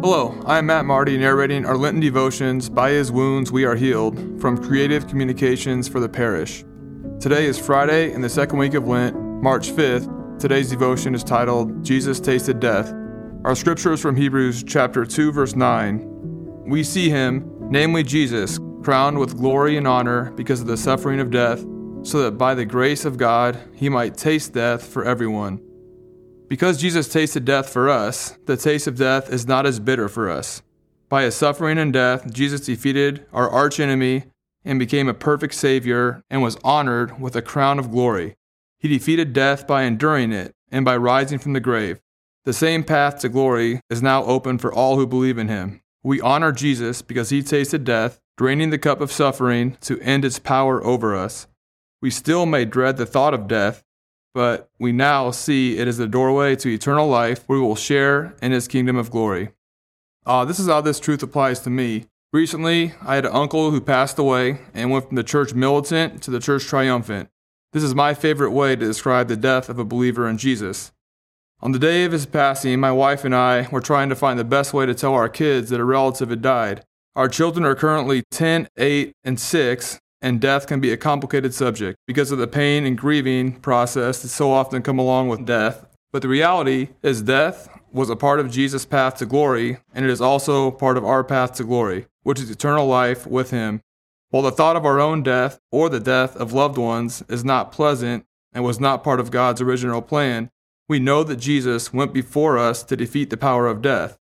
Hello, I am Matt Marty narrating our Lenten devotions, By His Wounds We Are Healed, from Creative Communications for the Parish. Today is Friday in the second week of Lent, March 5th. Today's devotion is titled Jesus Tasted Death. Our scripture is from Hebrews chapter 2 verse 9. We see him, namely Jesus, crowned with glory and honor because of the suffering of death, so that by the grace of God he might taste death for everyone. Because Jesus tasted death for us, the taste of death is not as bitter for us. By his suffering and death, Jesus defeated our archenemy and became a perfect Savior and was honored with a crown of glory. He defeated death by enduring it and by rising from the grave. The same path to glory is now open for all who believe in him. We honor Jesus because he tasted death, draining the cup of suffering to end its power over us. We still may dread the thought of death, but we now see it is the doorway to eternal life where we will share in his kingdom of glory. Uh, this is how this truth applies to me. Recently, I had an uncle who passed away and went from the church militant to the church triumphant. This is my favorite way to describe the death of a believer in Jesus. On the day of his passing, my wife and I were trying to find the best way to tell our kids that a relative had died. Our children are currently 10, 8, and 6, and death can be a complicated subject because of the pain and grieving process that so often come along with death. But the reality is, death was a part of Jesus' path to glory, and it is also part of our path to glory, which is eternal life with Him. While the thought of our own death or the death of loved ones is not pleasant and was not part of God's original plan, we know that Jesus went before us to defeat the power of death.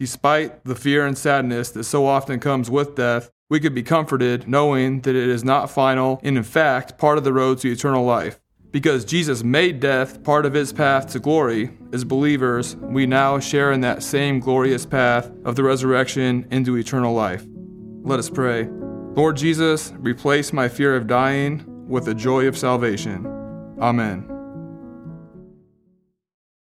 Despite the fear and sadness that so often comes with death, we could be comforted knowing that it is not final and, in fact, part of the road to eternal life. Because Jesus made death part of his path to glory, as believers, we now share in that same glorious path of the resurrection into eternal life. Let us pray. Lord Jesus, replace my fear of dying with the joy of salvation. Amen.